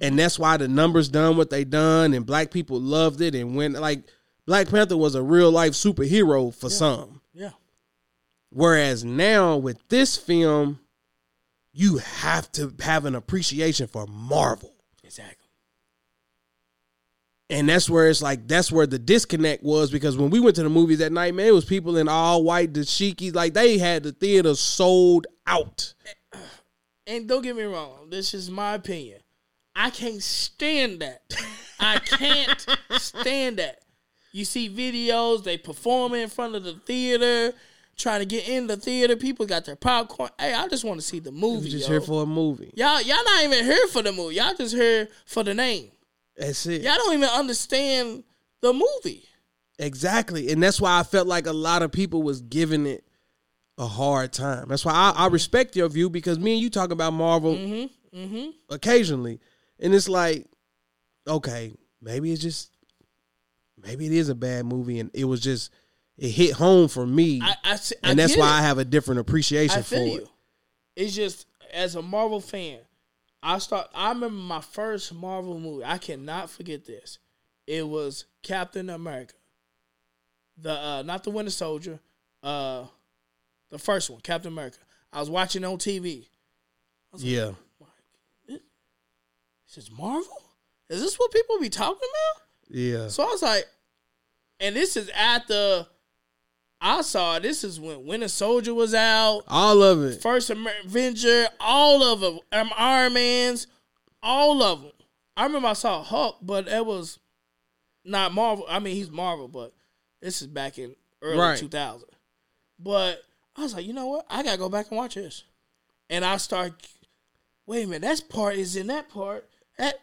And that's why the numbers done what they done and black people loved it and when like Black Panther was a real life superhero for some. Yeah. Whereas now with this film, you have to have an appreciation for Marvel. Exactly. And that's where it's like that's where the disconnect was because when we went to the movies that night, man, it was people in all white dashikis, like they had the theater sold out. and don't get me wrong, this is my opinion. I can't stand that. I can't stand that. You see videos, they performing in front of the theater, trying to get in the theater. People got their popcorn. Hey, I just want to see the movie. just yo. here for a movie. y'all, y'all not even here for the movie. Y'all just here for the name. That's it. Y'all don't even understand the movie. Exactly. And that's why I felt like a lot of people was giving it a hard time. That's why I, I respect your view because me and you talk about Marvel Mm-hmm. Mm-hmm. occasionally. And it's like, okay, maybe it's just maybe it is a bad movie and it was just it hit home for me. I, I, and that's why it. I have a different appreciation for feel it. It's just as a Marvel fan, I start. I remember my first Marvel movie. I cannot forget this. It was Captain America. The uh, not the Winter Soldier, uh, the first one, Captain America. I was watching on TV. Yeah. This is Marvel. Is this what people be talking about? Yeah. So I was like, and this is after I saw. This is when Winter Soldier was out. All of it. First Avenger, all of them, um, Iron Man's, all of them. I remember I saw Hulk, but it was not Marvel. I mean, he's Marvel, but this is back in early Right. 2000. But I was like, you know what? I gotta go back and watch this. and I start. Wait a minute, that part is in that part. That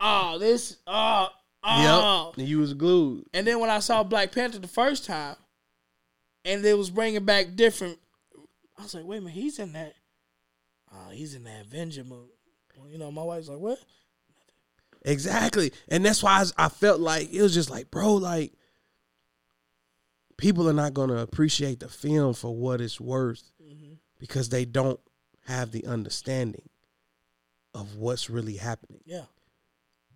oh this oh oh. Yep. And you was glued. And then when I saw Black Panther the first time, and they was bringing back different, I was like, wait a minute, he's in that. Oh, he's in that Avenger movie. Well, you know, my wife's like, what? Exactly. And that's why I, I felt like it was just like, bro, like people are not going to appreciate the film for what it's worth mm-hmm. because they don't have the understanding of what's really happening. Yeah.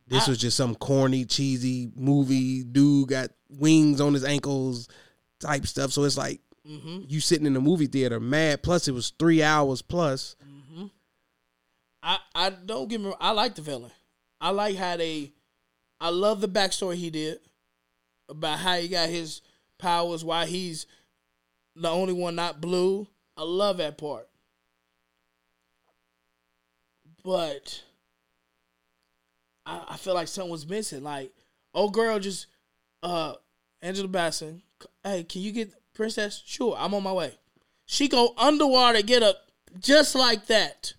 This I- was just some corny, cheesy movie. Dude got wings on his ankles type stuff. So it's like Mm-hmm. you sitting in the movie theater mad. Plus, it was three hours plus. Mm-hmm. I I don't get me. wrong, I like the villain. I like how they. I love the backstory he did about how he got his powers, why he's the only one not blue. I love that part. But I, I feel like something was missing. Like, old girl just uh Angela Bassett, hey, can you get Princess? Sure, I'm on my way. She go underwater, get up just like that.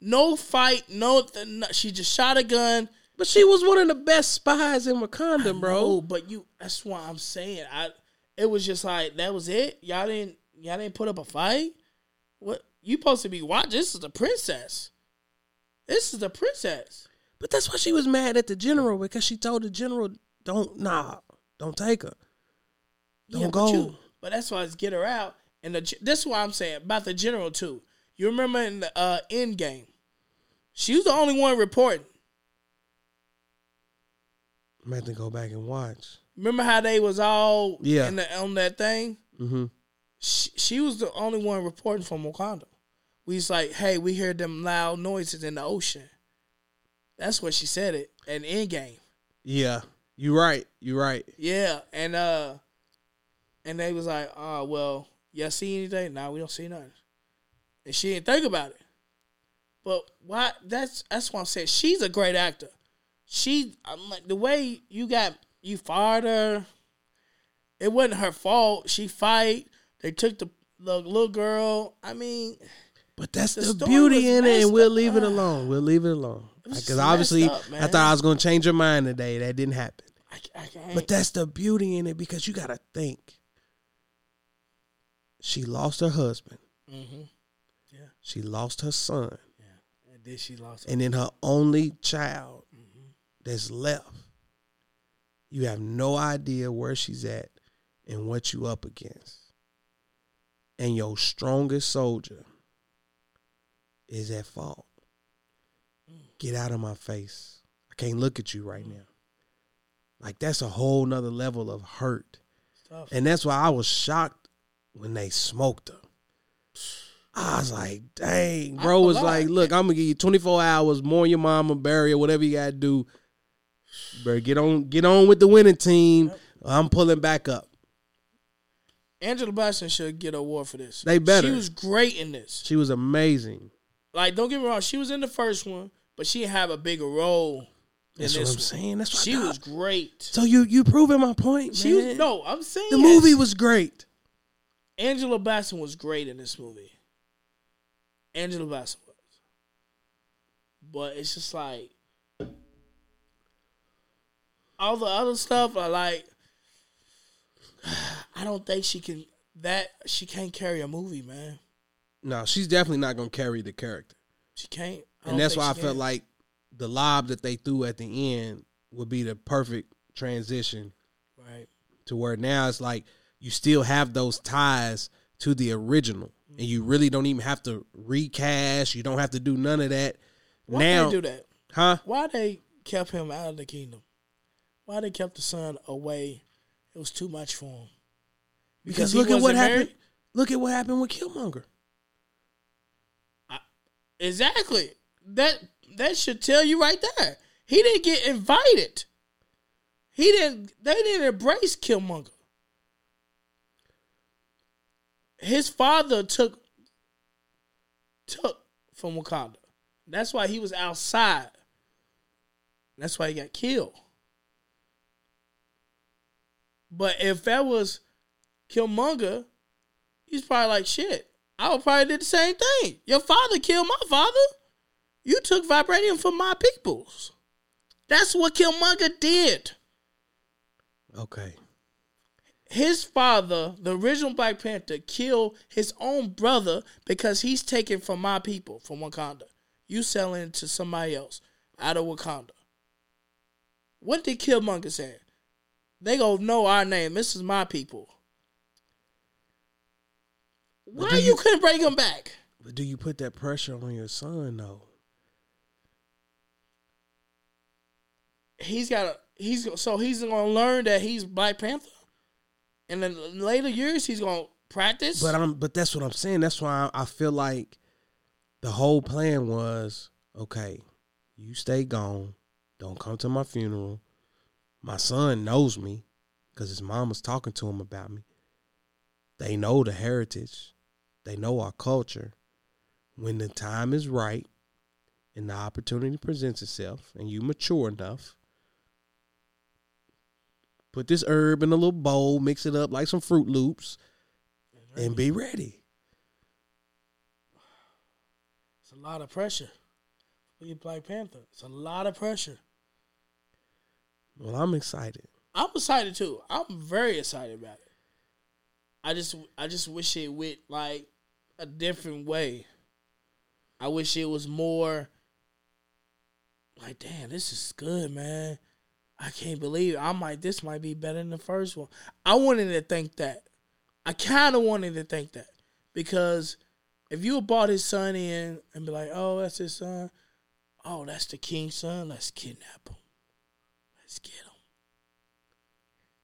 No fight, no. No she just shot a gun. But she was one of the best spies in Wakanda, bro. No, but you. That's why I'm saying. I. It was just like that was it. Y'all didn't. Y'all didn't put up a fight. What you supposed to be watching? This is the princess. This is the princess. But that's why she was mad at the general because she told the general, "Don't nah, don't take her, don't Yeah, go." But, you, but that's why it's get her out. And the, this is what I'm saying about the general too. You remember in the uh, Endgame, she was the only one reporting. I'm gonna have to go back and watch. Remember how they was all Yeah. in the, on that thing? Mm-hmm. She, she was the only one reporting from Wakanda. We was like, hey, we heard them loud noises in the ocean. That's what she said it in Endgame. Yeah, you right. You right. Yeah, and uh, and they was like, oh well, y'all see anything? No, we don't see nothing. And she didn't think about it. But why? That's that's why I'm saying she's a great actor. She, I'm like the way you got you fired her. It wasn't her fault. She fight. They took the, the little girl. I mean, But that's The the, beauty in it, and we'll up. leave it alone. We'll leave it alone. Because obviously, up, I thought I was gonna change her mind today. That didn't happen. I, I. But that's the beauty in it because you gotta think. She lost her husband. hmm She lost her son, Yeah. And then she lost. and then her only child Mhm. that's left. You have no idea where she's at and what you up against. And your strongest soldier is at fault. Get out of my face. I can't look at you right now. Like that's a whole nother level of hurt. And that's why I was shocked when they smoked her. I was like, dang, bro was like, look, I'm gonna give you 24 hours, mourn your mama, bury her, whatever you gotta do. Bro, get on get on with the winning team. I'm pulling back up. Angela Bassett should get an award for this. They better. She was great in this. She was amazing. Like, don't get me wrong, she was in the first one, but she didn't have a bigger role in That's what I'm one. saying. That's what She was great. So you you proving my point, She man. was no, I'm saying the movie was great. Angela Bassett was great in this movie. Angela Bassett was, but it's just like all the other stuff. I like. I don't think she can. That she can't carry a movie, man. No, she's definitely not gonna carry the character. She can't. I and that's why I she felt like the lob that they threw at the end would be the perfect transition right. to where now it's like you still have those ties to the original and you really don't even have to recast you don't have to do none of that Why now they do that? huh Why they kept him out of the kingdom? Why they kept the son away? It was too much for him. because he look at what wasn't happened look at what happened with killmonger Exactly. That that should tell you right there. He didn't get invited. He didn't. They didn't embrace Killmonger. His father took took from Wakanda. That's why he was outside. That's why he got killed. But if that was Killmonger, he's probably like, shit, I would probably did the same thing. Your father killed my father. You took vibranium from my peoples. That's what Killmonger did. Okay. His father, the original Black Panther, killed his own brother because he's taken from my people, from Wakanda. You selling to somebody else out of Wakanda. What did Killmonger say? They gonna know our name. This is my people. Why you, you- couldn't bring him back? But do you put that pressure on your son though? He's got a he's so he's gonna learn that he's Black Panther, in later years he's gonna practice. But I'm but that's what I'm saying. That's why I, I feel like the whole plan was okay. You stay gone. Don't come to my funeral. My son knows me because his mom was talking to him about me. They know the heritage. They know our culture. When the time is right and the opportunity presents itself and you mature enough, put this herb in a little bowl, mix it up like some Fruit Loops, and be ready. It's a lot of pressure. for your Black Panther. It's a lot of pressure. Well, I'm excited. I'm excited too. I'm very excited about it. I just I just wish it went like a different way. I wish it was more like damn, this is good, man. I can't believe it. I'm like, this might be better than the first one. I wanted to think that. I kinda wanted to think that. Because if you had brought his son in and be like, oh, that's his son, oh, that's the king's son, let's kidnap him. Let's get him.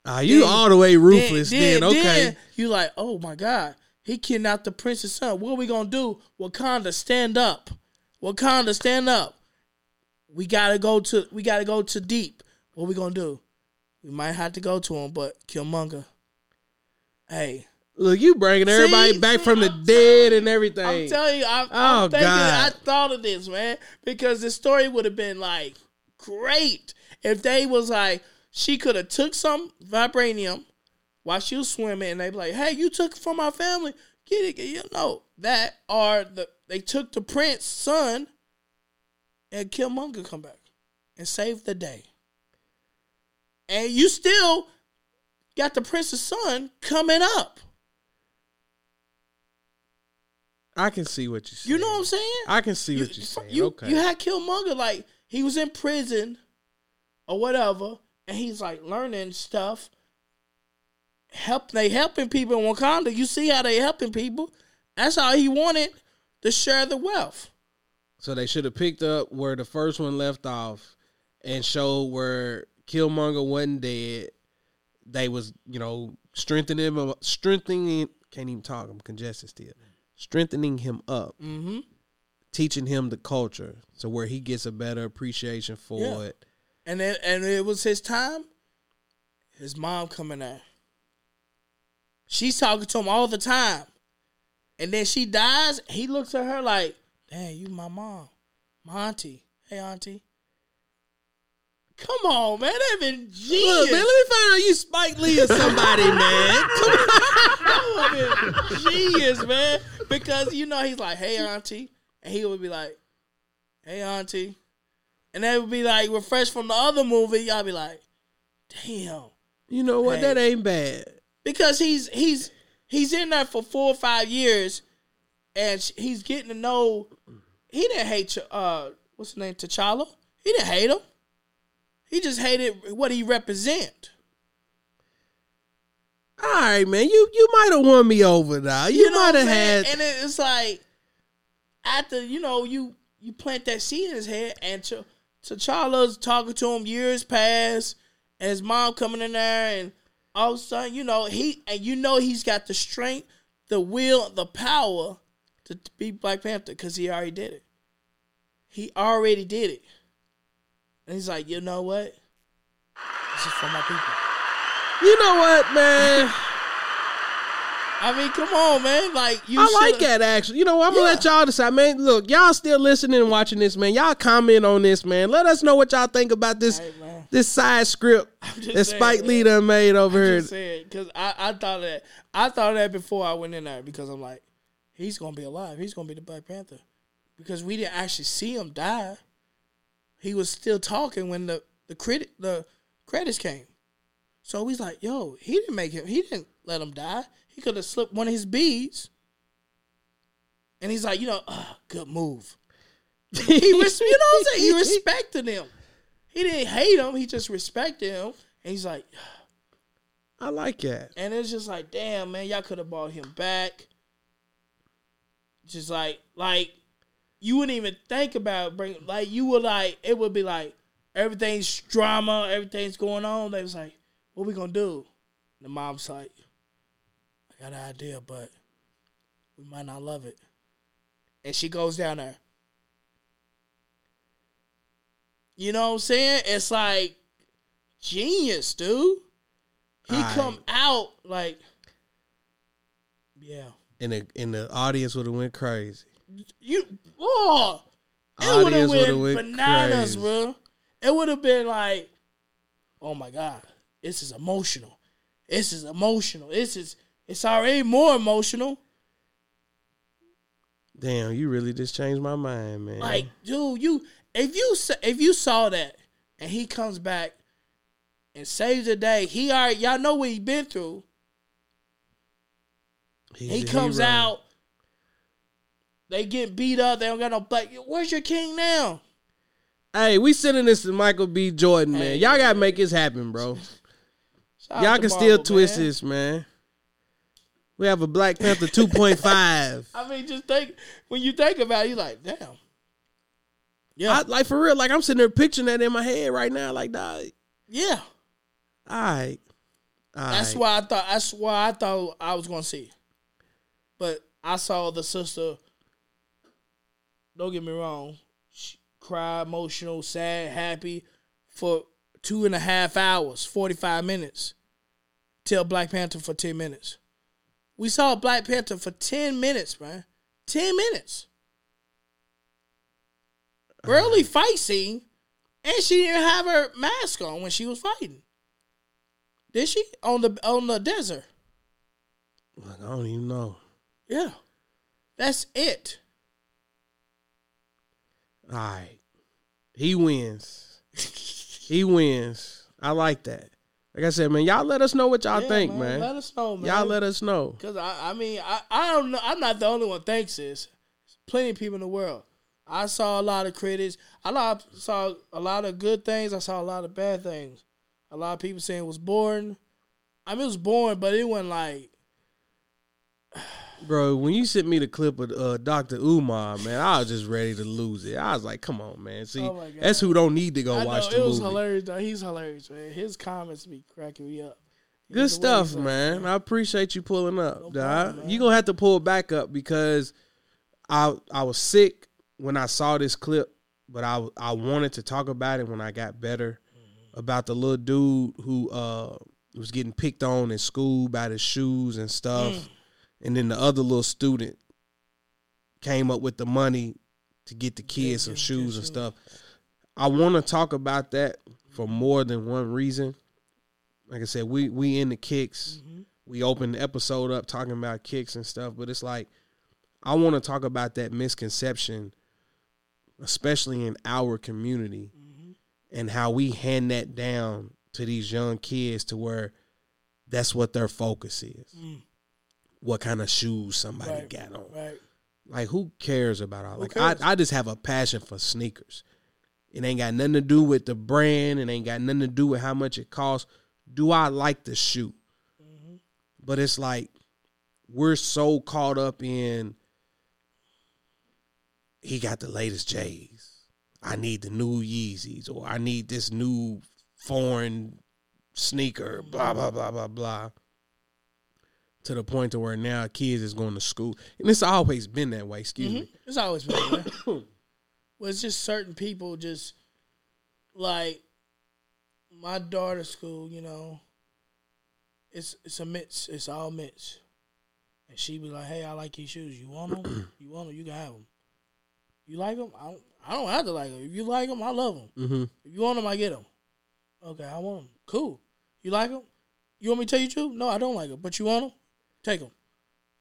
Ah, you Then- all the way ruthless then, okay. then you like, oh my God, he kidnapped the prince's son. What are we gonna do? Wakanda, stand up. Wakanda, stand up. We gotta go to we gotta go to deep. What we gonna do? We might have to go to him, but Killmonger. Hey, Look, you bringing everybody See? back See, from the I'm dead and everything. I'm telling you, I'm, Oh, I'm thinking, I thought of this, man, because the story would have been like great if they was like she could have took some vibranium while she was swimming, and they be like, "Hey, you took it from our family, get it, get it." you know that." Or the they took the prince's son, and Killmonger come back and save the day, and you still got the prince's son coming up. I can see what you saying. You know what I'm saying? I can see you, what you're saying. You, okay. you had Killmonger like he was in prison or whatever, and he's like learning stuff. Help they helping people in Wakanda. You see how they helping people. That's how he wanted to share the wealth. so they should have picked up where the first one left off and showed where Killmonger wasn't dead. They was, you know, strengthening him strengthening can't even talk, I'm congested still. Strengthening him up. Mm-hmm. teaching him the culture so where he gets a better appreciation for Yeah. it. And then and it was his time. His mom coming out. She's talking to him all the time. And then she dies. He looks at her like, "Damn, you my mom, my auntie. Hey, auntie." Come on, man. That been genius. Look, man, let me find out you Spike Lee or somebody, man. That would've been genius, man. Because you know he's like, "Hey, auntie," and he would be like, "Hey, auntie," and that would be like refreshed from the other movie. Y'all be like, "Damn." You know what? Hey. That ain't bad. because he's he's he's in there for four or five years, and he's getting to know. He didn't hate uh what's his name T'Challa. He didn't hate him. He just hated what he represent. All right, man. You you might have won me over now. You, know might have had. and it's like after you know you you plant that seed in his head, and Ch- T'Challa's talking to him years pass, and his mom coming in there, and all of a sudden you know he and you know he's got the strength, the will, the power to, to be Black Panther because he already did it. He already did it, and he's like, you know what? This is for my people. you know what, man? I mean, come on, man! Like you, I like shoulda- that actually. You know, what? I'm gonna Yeah. let y'all decide, man. Look, y'all still listening and watching this, man. Y'all comment on this, man. Let us know what y'all think about this man. this side script that saying, Spike. Lee done made over here. just saying because I, I thought that I thought that before I went in there because I'm like he's gonna be alive. He's gonna be the Black Panther because we didn't actually see him die. He was still talking when the the credit the credits came. So he's like, "Yo, he didn't make him. He didn't let him die. He could have slipped one of his beads." And he's like, "You know, uh, good move." he res- you know what I'm saying? He respected him. He didn't hate him. He just respected him. And he's like, I like that. and it's just like, damn, man, y'all could have brought him back. Just like, like, you wouldn't even think about bringing, like, you would like, it would be like, everything's drama, everything's going on. They was like, what we gonna do? The mom's like, I got an idea, but we might not love it. And she goes down there. You know what I'm saying? It's like genius, dude. He come out like, yeah. And the and the audience would have went crazy. You, oh, it would have would've went went bananas, crazy. bro. It would have been like, oh my god, this is emotional. This is emotional. This is it's already more emotional. Damn, you really just changed my mind, man. Like, dude, you if you if you saw that and he comes back and saves the day, he already y'all know what he been through. He's He comes out. They get beat up. They don't got no black. Where's your king now? Hey, we sending this to Michael B. Jordan, man. Hey, Y'all gotta make this happen, bro. Y'all can still twist man. this, man. We have a Black Panther 2.5. I mean, just think when you think about it, you like, damn. Yeah, I, like for real, like I'm sitting there picturing that in my head right now. Like, dog, yeah. all right. All That's right. why I thought. That's why I thought I was gonna see. it. But I saw the sister. Don't get me wrong. She cried, emotional, sad, happy, for two and a half hours, forty five minutes. Tell Black Panther for ten minutes. We saw Black Panther for ten minutes, man. Ten minutes. Early uh-huh. fight scene, and she didn't have her mask on when she was fighting. Did she on the on the desert? Look, I don't even know. Yeah, that's it. All right. He wins. he wins. I like that. Like I said, man, y'all let us know what y'all Yeah, think, man. Let us know, man. Y'all let us know. Cause I, I mean, I, I don't know. I'm not the only one thinks this. Plenty of people in the world. I saw a lot of critics. I lot, saw a lot of good things. I saw a lot of bad things. A lot of people saying it was boring. I mean, it was boring, but it wasn't like Bro, when you sent me the clip of uh, Dr. Umar, man, I was just ready to lose it. I was like, come on, man. See, Oh that's who don't need to go I watch know, the it was movie. hilarious. Though. He's hilarious, man. His comments be cracking me up. Good The way stuff, like, man. I appreciate you pulling up, No dog. problem. You gonna have to pull back up because I I was sick when I saw this clip, but I I wanted to talk about it when I got better Mm-hmm. about the little dude who uh was getting picked on in school by his shoes and stuff, Mm. And then the other little student came up with the money to get the kids some shoes and stuff. I want to talk about that for more than one reason. Like I said, we we in the kicks. Mm-hmm. We opened the episode up talking about kicks and stuff, but it's like I want to talk about that misconception, especially in our community, Mm-hmm. and how we hand that down to these young kids to where that's what their focus is. Mm. What kind of shoes somebody Right, got on. Right. Like who cares about all? Who Like I. I just have a passion for sneakers. It ain't got nothing to do with the brand. It ain't got nothing to do with how much it costs. Do I like the shoe? Mm-hmm. But it's like we're so caught up in he got the latest J's. I need the new Yeezys or I need this new foreign sneaker, blah blah blah blah blah. To the point to where now kids is going to school. And it's always been that way, excuse me. Mhm. It's always been there. well, it's just certain people just like my daughter's school. You know, it's it's a mix. It's all mix. And she be like, "Hey, I like these shoes. You want them? you want them? You can have them. You like them? I don't. I don't have to like them. If you like them, I love them. Mm-hmm. If you want them, I get them. Okay, I want them. Cool. You like them? You want me to tell you the truth? No, I don't like them. But you want them? Take them.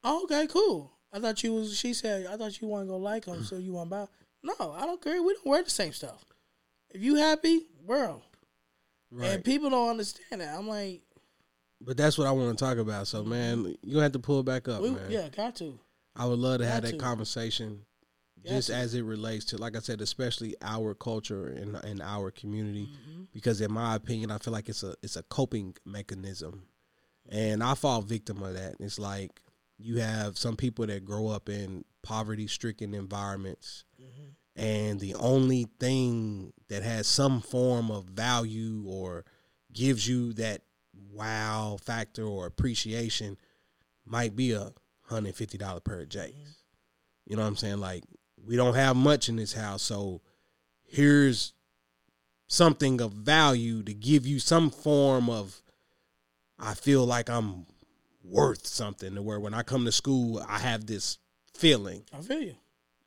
Oh, okay, cool. I thought you was. She said, I thought you weren't gonna like him, so you want to buy. No, I don't care. We don't wear the same stuff. If you happy, bro. Right. And people don't understand that. I'm like, but that's what I want to talk about. So, man, you gonna have to pull back up, we, man. yeah, got to. I would love to have that to. conversation, Got just to. as it relates to, like I said, especially our culture and and our community. Mm-hmm. Because in my opinion, I feel like it's a it's a coping mechanism, and I fall victim of that. It's like you have some people that grow up in poverty stricken environments, Mm-hmm. and the only thing that has some form of value or gives you that wow factor or appreciation might be a hundred fifty dollar pair of J's. You know what I'm saying? Like we don't have much in this house, so here's something of value to give you some form of I feel like I'm worth something to where when I come to school I have this feeling. I feel you.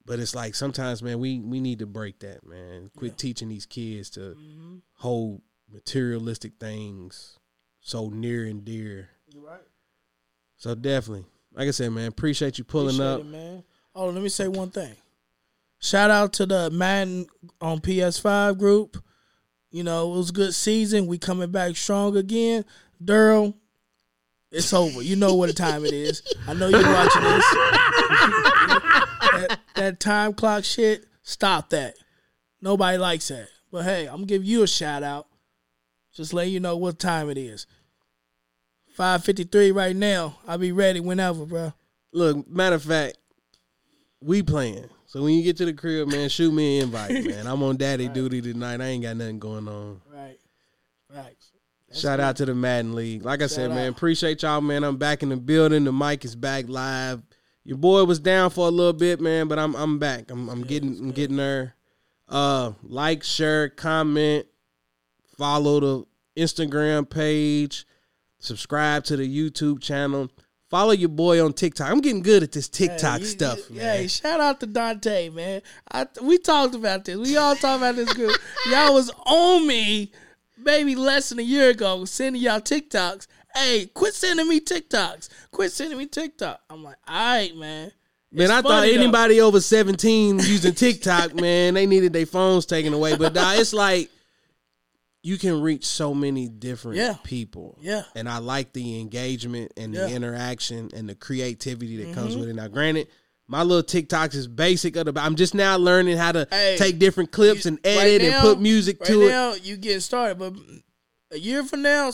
But it's like sometimes, man, we we need to break that, man. Quit Yeah. teaching these kids to Mm-hmm. hold materialistic things so near and dear. You're right. So definitely, like I said, man, appreciate you pulling Appreciate up. it, man. Oh, let me say one thing. Shout out to the Madden on PS5 group. You know, it was a good season. We coming back strong again. Daryl, it's over. You know what time it is. I know you're watching this. that, that time clock shit, stop that. Nobody likes that. But hey, I'm gonna give you a shout out. Just let you know what time it is. 553 right now. I'll be ready whenever, bro. Look, matter of fact, we playing. So when you get to the crib, man, shoot me an invite, man. I'm on daddy duty tonight. I ain't got nothing going on. Right. Right. Shout out to the Madden League. Like I said, Shout man, appreciate y'all, man. I'm back in the building. The mic is back live. Your boy was down for a little bit, man, but I'm I'm back. I'm I'm getting I'm getting there. Uh, like, share, comment, follow the Instagram page, subscribe to the YouTube channel. Follow your boy on TikTok. I'm getting good at this TikTok Hey, you- stuff, you- man. Hey, shout out to Dante, man. I we talked about this. We all talked about this group. y'all was on me, maybe less than a year ago, was sending y'all TikToks. Hey, quit sending me TikToks. Quit sending me TikTok. I'm like, all right, man. Man, It's I thought funny, though. anybody over 17 using TikTok, man, they needed their phones taken away. But nah, it's like you can reach so many different Yeah. people. Yeah. And I like the engagement and the Yeah. Mm-hmm. interaction and the creativity that comes with it. Now, granted, my little TikToks is basic. Of the, I'm just now learning how to Hey, take different clips and Right edit and put music right to it. now, you getting started, but a year from now,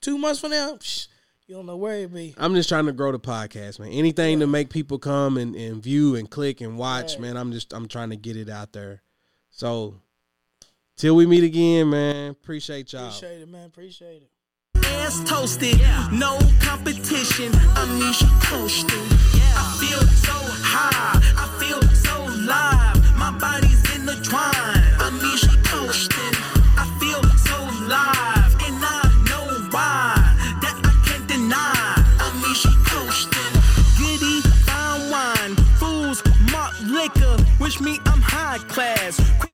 two months from now, psh, you don't know where it be. I'm just trying to grow the podcast, man. Anything to make people come and, and view and click and watch, Right. man. I'm just I'm trying to get it out there. So till we meet again, man. Appreciate y'all. Appreciate it, man. Appreciate it ass toasted. Yeah. No competition, amnesia coasting. Yeah. I feel so high, I feel so live. My body's in the twine, amnesia coasting. I feel so live, and I know why that I can't deny. I'm Amnesia coasting. Giddy, fine wine, fools, malt liquor. Wish me I'm high class.